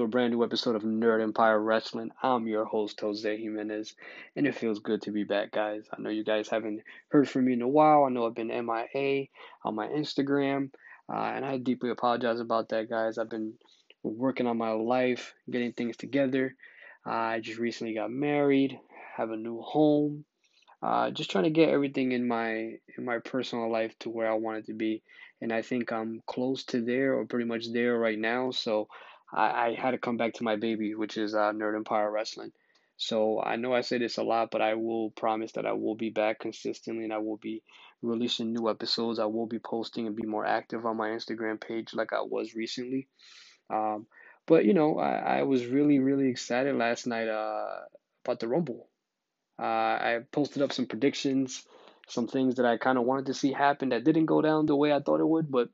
A brand new episode of Nerd Empire Wrestling. I'm your host, Jose Jimenez, and it feels good to be back, guys. I know you guys haven't heard from me in a while. I know I've been MIA on my Instagram, uh, and I deeply apologize about that, guys. I've been working on my life, getting things together. Uh, I just recently got married, have a new home, uh, just trying to get everything in my in my personal life to where I want it to be, and I think I'm close to there or pretty much there right now. So I, I had to come back to my baby, which is uh, Nerd Empire Wrestling. So I know I say this a lot, but I will promise that I will be back consistently and I will be releasing new episodes. I will be posting and be more active on my Instagram page like I was recently. Um, but you know, I, I was really, really excited last night uh, about the Rumble. Uh, I posted up some predictions, some things that I kind of wanted to see happen that didn't go down the way I thought it would, but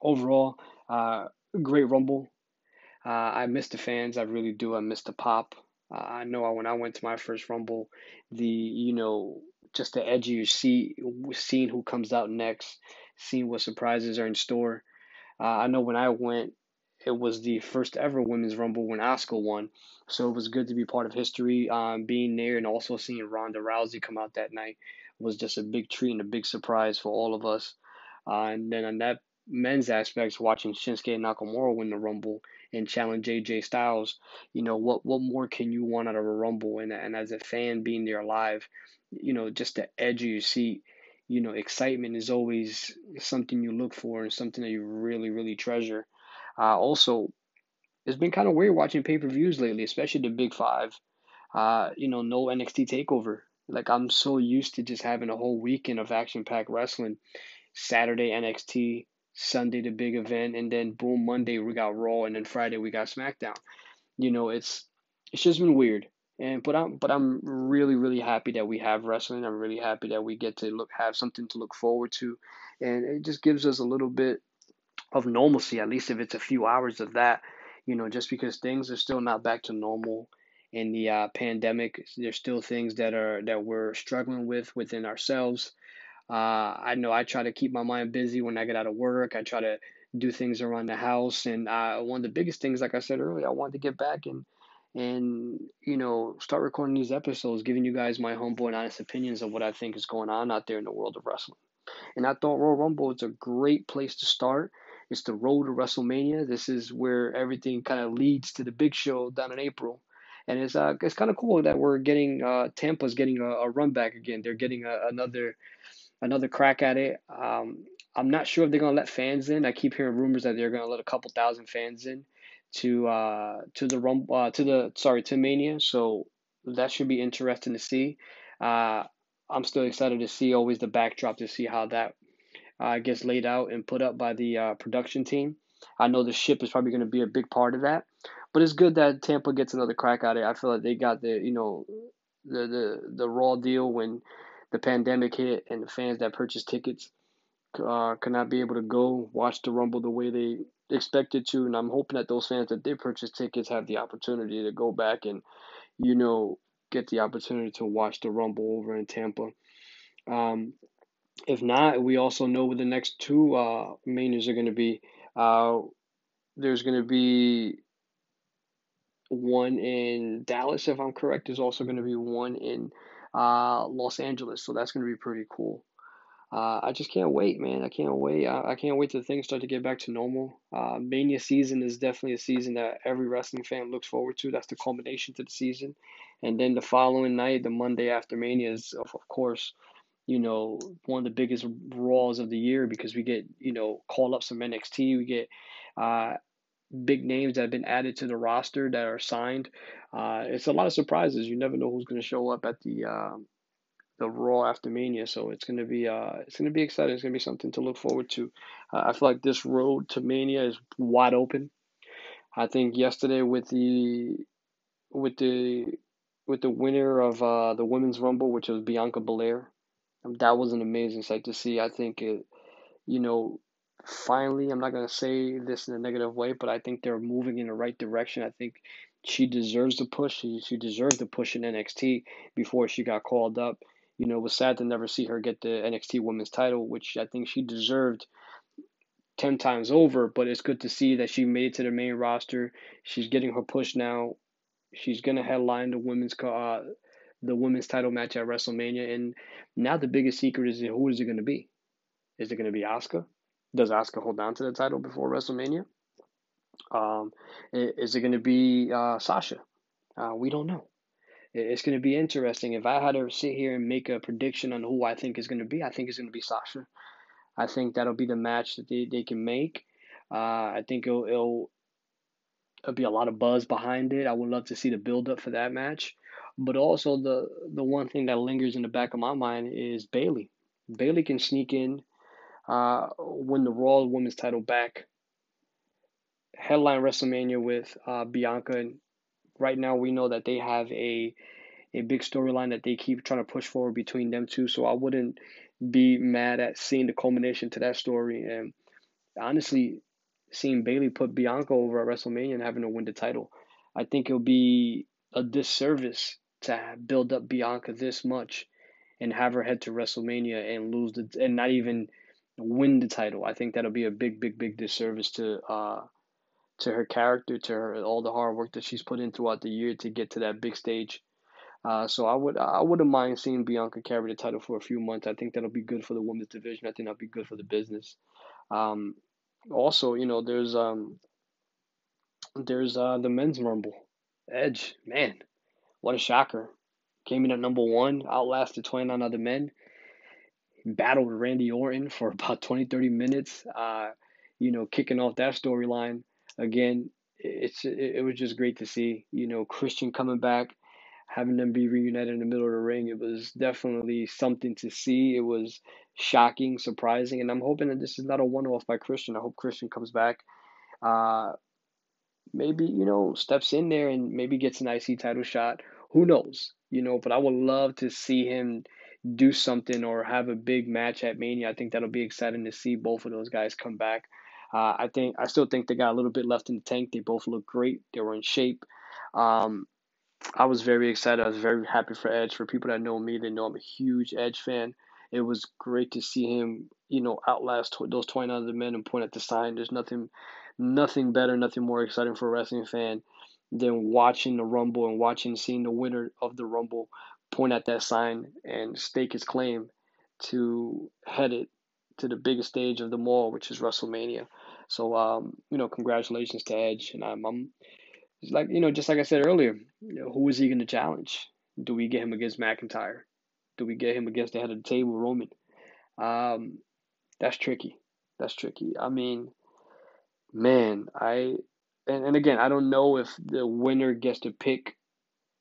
overall, uh, great Rumble. Uh, I miss the fans. I really do. I miss the pop. Uh, I know when I went to my first Rumble, the you know just the edge of your seat, seeing who comes out next, seeing what surprises are in store. Uh, I know when I went, it was the first ever women's Rumble when Asuka won, so it was good to be part of history. Um, being there and also seeing Ronda Rousey come out that night was just a big treat and a big surprise for all of us. Uh, and then on that men's aspects, watching Shinsuke Nakamura win the Rumble and challenge AJ Styles. You know, what what more can you want out of a Rumble? And and as a fan being there live, you know, just the edge of your seat, you know, excitement is always something you look for and something that you really, really treasure. Uh, also, it's been kind of weird watching pay per views lately, especially the Big Five. Uh, you know, no NXT takeover. Like I'm so used to just having a whole weekend of action packed wrestling. Saturday NXT, Sunday the big event, and then boom Monday we got Raw, and then Friday we got SmackDown. You know, it's it's just been weird. And but I'm but I'm really really happy that we have wrestling. I'm really happy that we get to look have something to look forward to, and it just gives us a little bit of normalcy. At least if it's a few hours of that, you know, just because things are still not back to normal in the uh, pandemic. There's still things that are that we're struggling with within ourselves. Uh, I know I try to keep my mind busy when I get out of work. I try to do things around the house, and uh, one of the biggest things, like I said earlier, I wanted to get back and and you know start recording these episodes, giving you guys my humble and honest opinions of what I think is going on out there in the world of wrestling. And I thought Royal Rumble is a great place to start. It's the road to WrestleMania. This is where everything kind of leads to the big show down in April. And it's uh, it's kind of cool that we're getting uh, Tampa's getting a, a run back again. They're getting a, another another crack at it. Um, I'm not sure if they're gonna let fans in. I keep hearing rumors that they're gonna let a couple thousand fans in to uh to the rum uh, to the sorry to Mania. So that should be interesting to see. Uh, I'm still excited to see always the backdrop to see how that uh, gets laid out and put up by the uh, production team. I know the ship is probably going to be a big part of that, but it's good that Tampa gets another crack at it. I feel like they got the you know the the the raw deal when the pandemic hit and the fans that purchased tickets uh, could not be able to go watch the Rumble the way they expected to. And I'm hoping that those fans that did purchase tickets have the opportunity to go back and, you know, get the opportunity to watch the Rumble over in Tampa. Um, if not, we also know what the next two uh, are going to be. Uh, there's going to be one in Dallas, if I'm correct. There's also going to be one in uh, Los Angeles. So that's going to be pretty cool. Uh, I just can't wait, man. I can't wait. I, I can't wait till things start to get back to normal. Uh, Mania season is definitely a season that every wrestling fan looks forward to. That's the culmination to the season. And then the following night, the Monday after Mania is, of, of course, you know, one of the biggest Raws of the year because we get, you know, call up some NXT. We get uh, big names that have been added to the roster that are signed. Uh, it's a lot of surprises. You never know who's going to show up at the uh, the Raw after Mania, so it's going to be uh, it's going to be exciting. It's going to be something to look forward to. Uh, I feel like this road to Mania is wide open. I think yesterday with the with the with the winner of uh, the women's rumble, which was Bianca Belair, um, that was an amazing sight to see. I think it, you know, finally, I'm not going to say this in a negative way, but I think they're moving in the right direction. I think she deserves the push. She, she deserves the push in NXT before she got called up. You know, it was sad to never see her get the NXT Women's title, which I think she deserved ten times over, but it's good to see that she made it to the main roster. She's getting her push now. She's gonna headline the women's uh, the women's title match at WrestleMania, and now the biggest secret is who is it gonna be? Is it gonna be Asuka? Does Asuka hold on to the title before WrestleMania? Um, is it gonna be uh, Sasha? Uh, we don't know. It's going to be interesting. If I had to sit here and make a prediction on who I think is going to be, I think it's going to be Sasha. I think that'll be the match that they, they can make. Uh, I think it'll, it'll, it'll be a lot of buzz behind it. I would love to see the build up for that match. But also the the one thing that lingers in the back of my mind is Bayley. Bayley can sneak in, uh, win the Raw Women's title back, headline WrestleMania with uh, Bianca. And right now we know that they have a a big storyline that they keep trying to push forward between them two. So I wouldn't be mad at seeing the culmination to that story. And honestly, seeing Bayley put Bianca over at WrestleMania and having to win the title, I think it'll be a disservice to build up Bianca this much and have her head to WrestleMania and lose the and not even win the title. I think that'll be a big, big, big disservice to uh to her character, to her all the hard work that she's put in throughout the year to get to that big stage. Uh, so I would I wouldn't mind seeing Bianca carry the title for a few months. I think that'll be good for the women's division. I think that'll be good for the business. Um, also, you know, there's um, there's uh, the men's rumble. Edge, man, what a shocker! Came in at number one, outlasted 29 other men. Battled Randy Orton for about 20, 30 minutes. Uh, you know, kicking off that storyline again. It's it, it was just great to see. You know, Christian coming back having them be reunited in the middle of the ring, it was definitely something to see. It was shocking, surprising, and I'm hoping that this is not a one-off by Christian. I hope Christian comes back, uh, maybe you know steps in there and maybe gets an IC title shot. Who knows, you know? But I would love to see him do something or have a big match at Mania. I think that'll be exciting to see both of those guys come back. Uh, I think I still think they got a little bit left in the tank. They both look great. They were in shape. Um, I was very excited. I was very happy for Edge. For people that know me, they know I'm a huge Edge fan. It was great to see him, you know, outlast those 29 other men and point at the sign. There's nothing, nothing better, nothing more exciting for a wrestling fan than watching the Rumble and watching, seeing the winner of the Rumble point at that sign and stake his claim to head it to the biggest stage of them all, which is WrestleMania. So, um, you know, congratulations to Edge, and I'm, I'm like you know, just like I said earlier, you know, who is he going to challenge? Do we get him against McIntyre? Do we get him against the head of the table, Roman? Um, that's tricky. That's tricky. I mean, man, I and, and again, I don't know if the winner gets to pick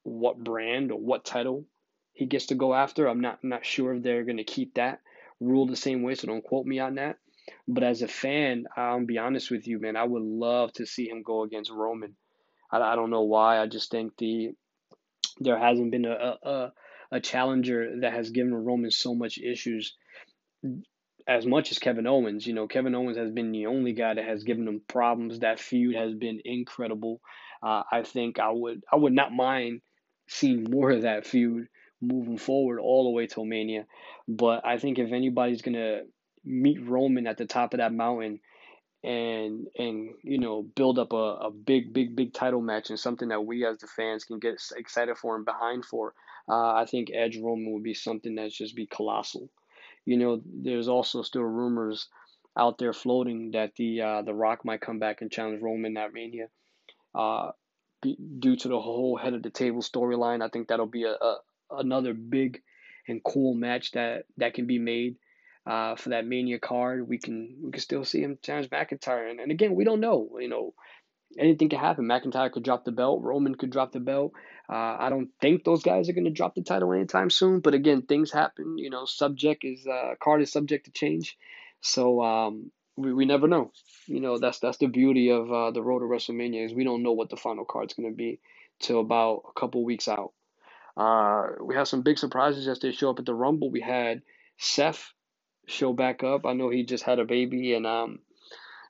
what brand or what title he gets to go after. I'm not not sure if they're going to keep that rule the same way, so don't quote me on that. But as a fan, I'll be honest with you, man, I would love to see him go against Roman. I, I don't know why. I just think the there hasn't been a, a a challenger that has given Roman so much issues as much as Kevin Owens. You know, Kevin Owens has been the only guy that has given him problems. That feud has been incredible. Uh, I think I would I would not mind seeing more of that feud moving forward all the way till Mania. But I think if anybody's gonna meet Roman at the top of that mountain, and and you know build up a, a big big big title match and something that we as the fans can get excited for and behind for uh, i think edge roman would be something that's just be colossal you know there's also still rumors out there floating that the uh, the rock might come back and challenge roman at mania uh, be, due to the whole head of the table storyline i think that'll be a, a another big and cool match that that can be made uh, for that Mania card. We can we can still see him challenge McIntyre, and, and again, we don't know. You know, anything can happen. McIntyre could drop the belt. Roman could drop the belt. Uh, I don't think those guys are going to drop the title anytime soon. But again, things happen. You know, subject is uh, card is subject to change. So um, we, we never know. You know, that's that's the beauty of uh, the road to WrestleMania is we don't know what the final card's going to be till about a couple weeks out. Uh, we have some big surprises as they show up at the Rumble. We had Seth show back up. I know he just had a baby, and um,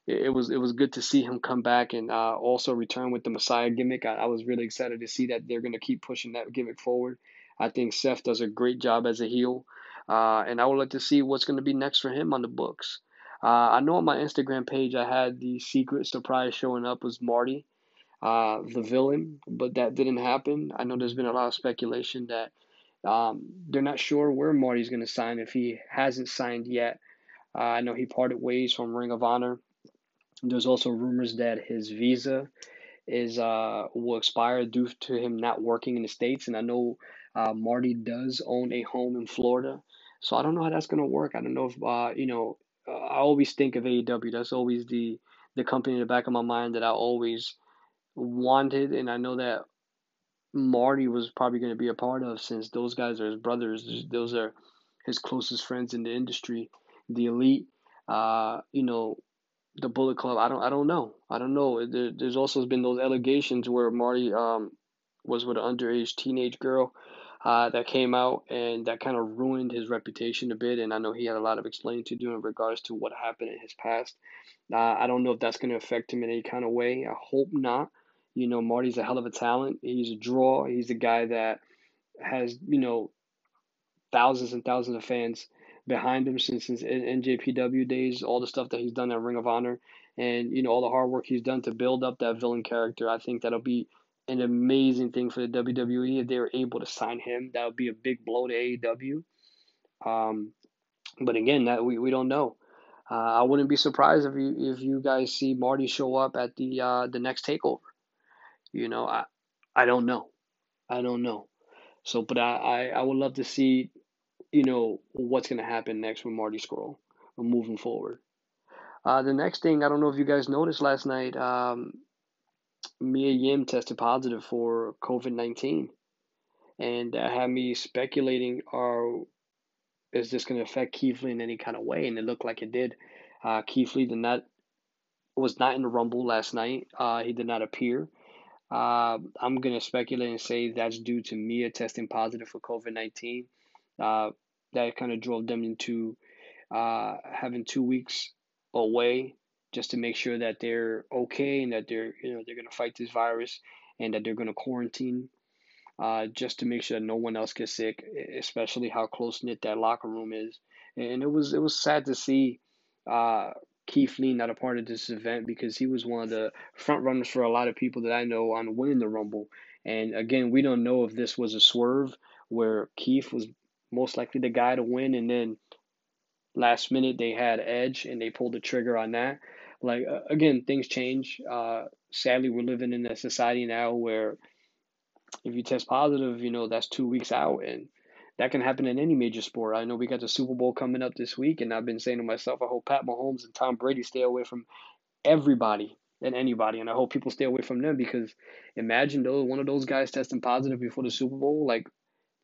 it, it was it was good to see him come back and uh, also return with the Messiah gimmick. I, I was really excited to see that they're going to keep pushing that gimmick forward. I think Seth does a great job as a heel, uh, and I would like to see what's going to be next for him on the books. Uh, I know on my Instagram page I had the secret surprise showing up was Marty, uh, the villain, but that didn't happen. I know there's been a lot of speculation that um, they're not sure where Marty's going to sign if he hasn't signed yet. Uh, I know he parted ways from Ring of Honor. There's also rumors that his visa is uh, will expire due to him not working in the states, and I know uh, Marty does own a home in Florida, so I don't know how that's gonna work. I don't know if uh, you know. Uh, I always think of AEW. That's always the the company in the back of my mind that I always wanted, and I know that Marty was probably going to be a part of since those guys are his brothers. Those are his closest friends in the industry, the elite. Uh, you know, the Bullet Club. I don't. I don't know. I don't know. There, there's also been those allegations where Marty um was with an underage teenage girl. Uh, that came out and that kind of ruined his reputation a bit. And I know he had a lot of explaining to do in regards to what happened in his past. Uh, I don't know if that's going to affect him in any kind of way. I hope not. You know, Marty's a hell of a talent. He's a draw. He's a guy that has, you know, thousands and thousands of fans behind him since his NJPW days, all the stuff that he's done at Ring of Honor, and, you know, all the hard work he's done to build up that villain character. I think that'll be an amazing thing for the WWE if they were able to sign him. That would be a big blow to AEW. Um, but again, that we, we don't know. Uh, I wouldn't be surprised if you if you guys see Marty show up at the uh, the next takeover. You know, I I don't know. I don't know. So, but I, I, I would love to see, you know, what's going to happen next with Marty Scurll moving forward. Uh, the next thing, I don't know if you guys noticed last night, um, Mia Yim tested positive for COVID 19. And that had me speculating, are, is this going to affect Keith Lee in any kind of way? And it looked like it did. Uh, Keith did not, was not in the Rumble last night. Uh, he did not appear. Uh, I'm going to speculate and say that's due to Mia testing positive for COVID 19. Uh, that kind of drove them into uh, having two weeks away just to make sure that they're okay and that they're you know they're going to fight this virus and that they're going to quarantine uh, just to make sure that no one else gets sick, especially how close knit that locker room is. And it was it was sad to see uh, Keith Lee not a part of this event because he was one of the front runners for a lot of people that I know on winning the Rumble. And again, we don't know if this was a swerve where Keith was most likely the guy to win, and then last minute they had Edge and they pulled the trigger on that. Like uh, again, things change. Uh, sadly, we're living in a society now where if you test positive, you know that's two weeks out, and that can happen in any major sport. I know we got the Super Bowl coming up this week, and I've been saying to myself, I hope Pat Mahomes and Tom Brady stay away from everybody and anybody, and I hope people stay away from them because imagine though one of those guys testing positive before the Super Bowl, like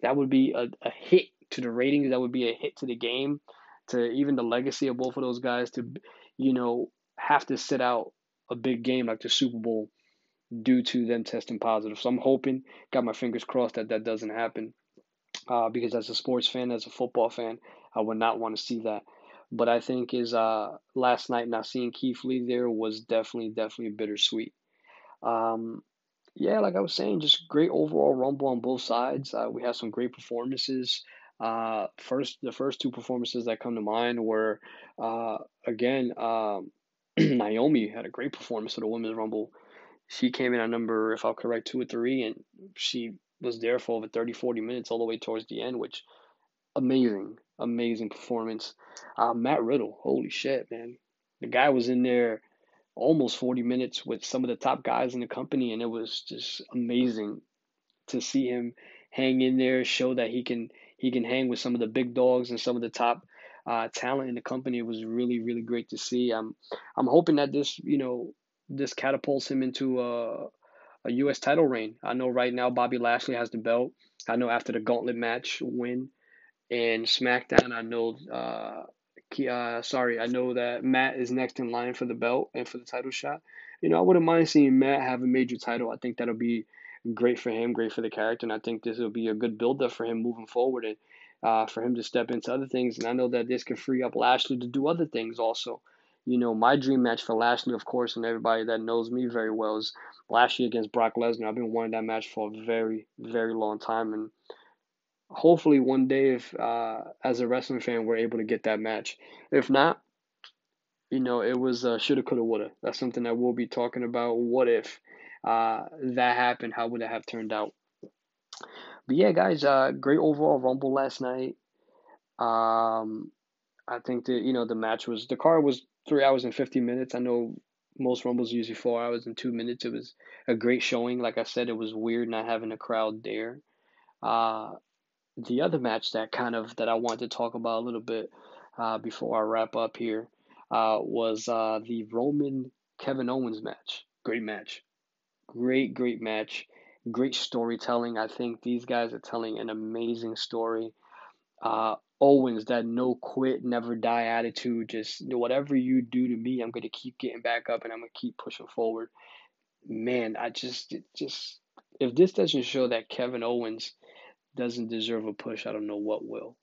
that would be a, a hit to the ratings, that would be a hit to the game, to even the legacy of both of those guys to, you know, have to sit out a big game like the Super Bowl due to them testing positive. So I'm hoping, got my fingers crossed that that doesn't happen uh, because as a sports fan, as a football fan, I would not want to see that. But I think is uh, last night not seeing Keith Lee there was definitely definitely bittersweet. Um, yeah, like I was saying, just great overall rumble on both sides. Uh, we had some great performances. Uh, first, the first two performances that come to mind were uh, again um, Naomi had a great performance at the women's rumble. She came in at number, if I'm correct, two or three, and she was there for over 30, 40 minutes all the way towards the end, which amazing, amazing performance. Uh, Matt Riddle, holy shit, man. The guy was in there almost 40 minutes with some of the top guys in the company, and it was just amazing to see him hang in there, show that he can he can hang with some of the big dogs and some of the top uh, talent in the company. It was really really great to see. I'm I'm hoping that this you know this catapults him into a a U.S. title reign. I know right now Bobby Lashley has the belt. I know after the gauntlet match win and SmackDown, I know, uh, uh, sorry, I know that Matt is next in line for the belt and for the title shot. You know, I wouldn't mind seeing Matt have a major title. I think that'll be great for him, great for the character, and I think this will be a good build up for him moving forward and uh, for him to step into other things. And I know that this could free up Lashley to do other things also you know, my dream match for Lashley, of course, and everybody that knows me very well is Lashley against Brock Lesnar. I've been wanting that match for a very, very long time, and hopefully one day, if uh, as a wrestling fan, we're able to get that match. If not, you know, it was uh, shoulda, coulda, woulda. That's something that we'll be talking about. What if uh, that happened? How would it have turned out? But yeah, guys, uh, great overall Rumble last night. Um, I think that you know the match was the card was three hours and fifty minutes. I know most Rumbles usually four hours and two minutes. It was a great showing. Like I said, it was weird not having a crowd there. Uh, the other match that kind of that I want to talk about a little bit uh, before I wrap up here uh, was uh, the Roman Kevin Owens match. Great match, great great match, great storytelling. I think these guys are telling an amazing story. Uh, Owens, that no quit, never die attitude, just whatever you do to me, I'm gonna keep getting back up and I'm gonna keep pushing forward. Man, I just just if this doesn't show that Kevin Owens doesn't deserve a push, I don't know what will.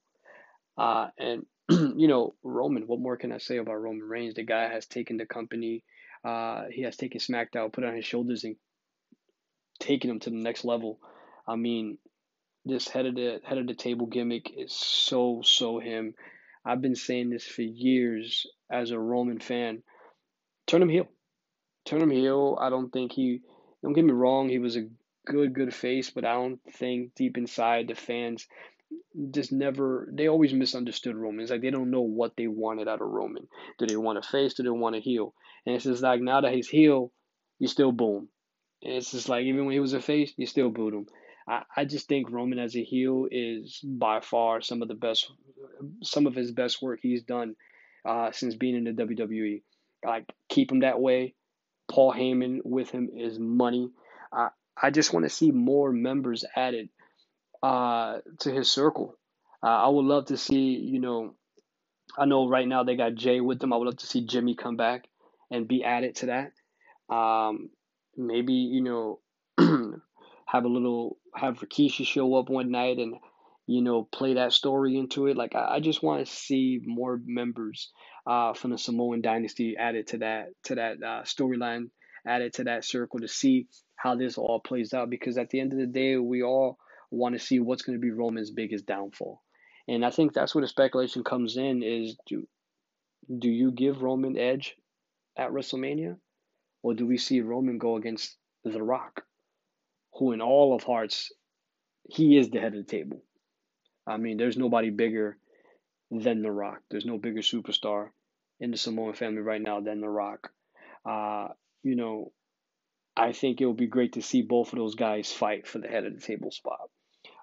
Uh, and you know, Roman, what more can I say about Roman Reigns? The guy has taken the company, uh, he has taken SmackDown, put on his shoulders, and taken him to the next level. I mean, this head of the head of the table gimmick is so so him. I've been saying this for years as a Roman fan. Turn him heel. Turn him heel. I don't think he. Don't get me wrong. He was a good good face, but I don't think deep inside the fans just never they always misunderstood Roman. It's like they don't know what they wanted out of Roman. Do they want a face? Do they want a heel? And it's just like now that he's heel, you still boo him. And it's just like even when he was a face, you still booed him. I, I just think Roman as a heel is by far some of the best some of his best work he's done uh, since being in the WWE. Like keep him that way. Paul Heyman with him is money. I I just want to see more members added uh, to his circle. Uh, I would love to see, you know, I know right now they got Jay with them. I would love to see Jimmy come back and be added to that. Um, maybe, you know, have a little, have Rikishi show up one night and, you know, play that story into it. Like, I, I just want to see more members uh, from the Samoan dynasty added to that, to that uh, storyline, added to that circle to see how this all plays out. Because at the end of the day, we all want to see what's going to be Roman's biggest downfall. And I think that's where the speculation comes in is do do you give Roman edge at WrestleMania? Or do we see Roman go against The Rock, who in all of hearts, he is the head of the table. I mean, there's nobody bigger than The Rock. There's no bigger superstar in the Samoan family right now than The Rock. Uh, you know, I think it would be great to see both of those guys fight for the head of the table spot.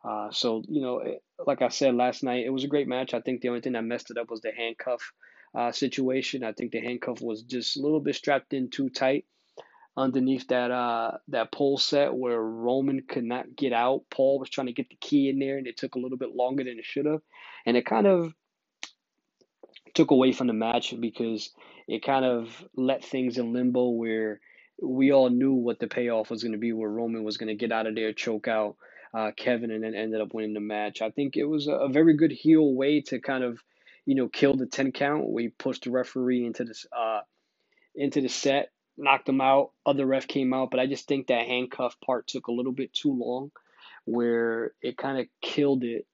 Uh, so, you know, like I said last night, it was a great match. I think the only thing that messed it up was the handcuff uh, situation. I think the handcuff was just a little bit strapped in too tight underneath that uh that pole set where Roman could not get out. Paul was trying to get the key in there and it took a little bit longer than it should have. And it kind of took away from the match because it kind of let things in limbo where we all knew what the payoff was going to be where Roman was going to get out of there, choke out uh, Kevin, and then ended up winning the match. I think it was a, a very good heel way to kind of, you know, kill the ten count. We pushed the referee into this uh, into the set, knocked him out. Other ref came out, but I just think that handcuff part took a little bit too long, where it kind of killed it.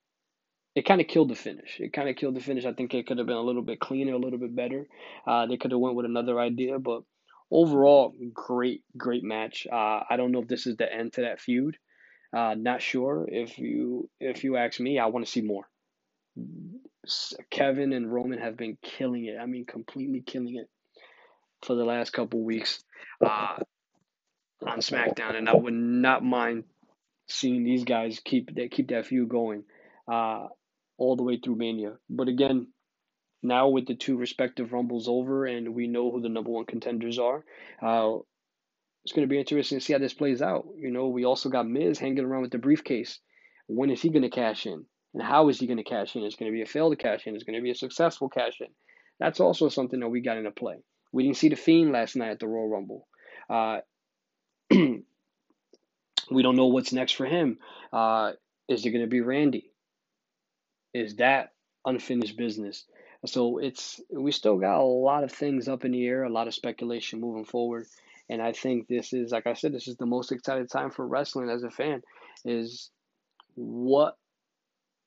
It kind of killed the finish. It kind of killed the finish. I think it could have been a little bit cleaner, a little bit better. Uh, they could have went with another idea, but overall, great, great match. Uh, I don't know if this is the end to that feud. Uh, not sure if you if you ask me, I want to see more. Kevin and Roman have been killing it. I mean, completely killing it for the last couple weeks uh, on SmackDown, and I would not mind seeing these guys keep that keep that feud going uh, all the way through Mania. But again, now with the two respective Rumbles over, and we know who the number one contenders are, uh, it's going to be interesting to see how this plays out. You know, we also got Miz hanging around with the briefcase. When is he going to cash in? And how is he going to cash in? It's going to be a failed cash in. It's going to be a successful cash in. That's also something that we got into play. We didn't see the Fiend last night at the Royal Rumble. Uh, we don't know what's next for him. Uh, is it going to be Randy? Is that unfinished business? So it's we still got a lot of things up in the air, a lot of speculation moving forward. And I think this is, like I said, this is the most excited time for wrestling as a fan. Is what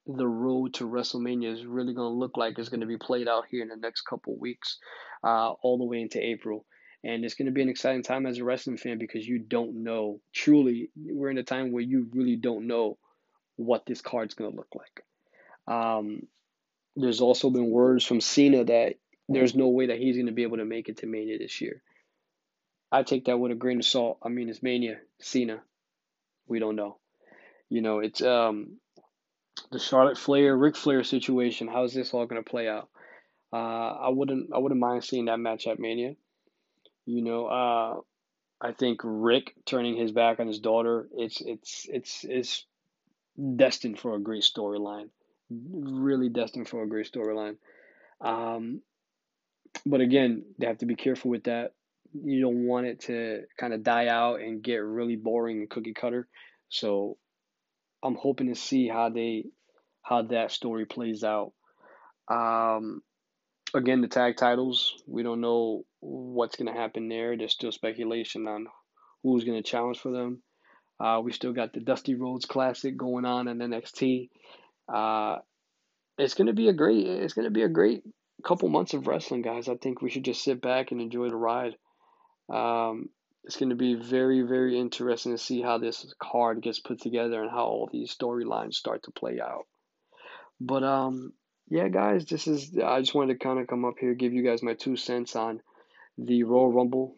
the road to WrestleMania is really going to look like is going to be played out here in the next couple weeks. Uh, all the way into April. And it's going to be an exciting time as a wrestling fan because you don't know. Truly, we're in a time where you really don't know what this card's going to look like. Um, there's also been words from Cena that there's no way that he's going to be able to make it to Mania this year. I take that with a grain of salt. I mean, it's Mania, Cena. We don't know. You know, it's um the Charlotte Flair, Ric Flair situation. How is this all going to play out? Uh, I wouldn't I wouldn't mind seeing that match at Mania. You know, uh, I think Ric turning his back on his daughter. It's it's it's it's destined for a great storyline. Really destined for a great storyline. Um, but again, they have to be careful with that. You don't want it to kind of die out and get really boring and cookie cutter. So I'm hoping to see how they how that story plays out. Um, again, the tag titles, we don't know what's going to happen there. There's still speculation on who's going to challenge for them. Uh, we still got the Dusty Rhodes Classic going on in NXT. Uh, it's going to be a great. It's going to be a great couple months of wrestling, guys. I think we should just sit back and enjoy the ride. Um, it's going to be very, very interesting to see how this card gets put together and how all these storylines start to play out. But um, yeah, guys, this is. I just wanted to kind of come up here, give you guys my two cents on the Royal Rumble,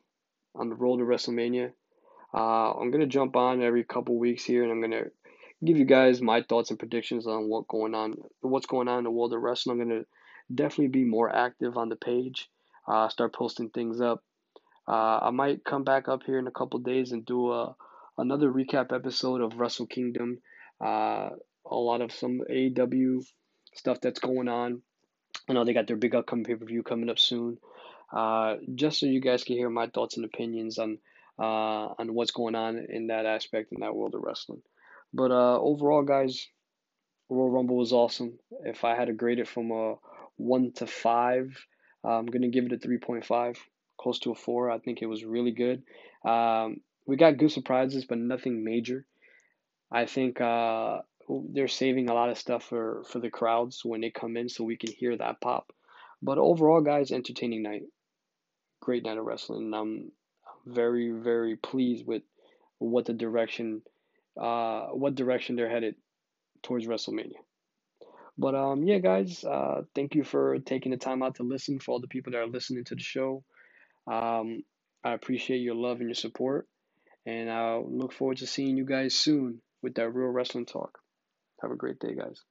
on the road to WrestleMania. Uh, I'm gonna jump on every couple weeks here, and I'm gonna give you guys my thoughts and predictions on what going on, what's going on in the world of wrestling. I'm gonna definitely be more active on the page. Uh, start posting things up. Uh, I might come back up here in a couple days and do a another recap episode of Wrestle Kingdom. Uh, a lot of some AEW stuff that's going on. I know they got their big upcoming pay per view coming up soon. Uh, just so you guys can hear my thoughts and opinions on uh, on what's going on in that aspect in that world of wrestling. But uh, overall, guys, Royal Rumble was awesome. If I had to grade it from a one to five, I'm gonna give it a three point five, close to a four. I think it was really good. Um, we got good surprises, but nothing major. I think uh, they're saving a lot of stuff for for the crowds when they come in, so we can hear that pop. But overall, guys, entertaining night, great night of wrestling. I'm very very pleased with what the direction, uh, what direction they're headed towards WrestleMania. But um, yeah, guys, uh, thank you for taking the time out to listen. For all the people that are listening to the show, um, I appreciate your love and your support, and I look forward to seeing you guys soon with that real wrestling talk. Have a great day, guys.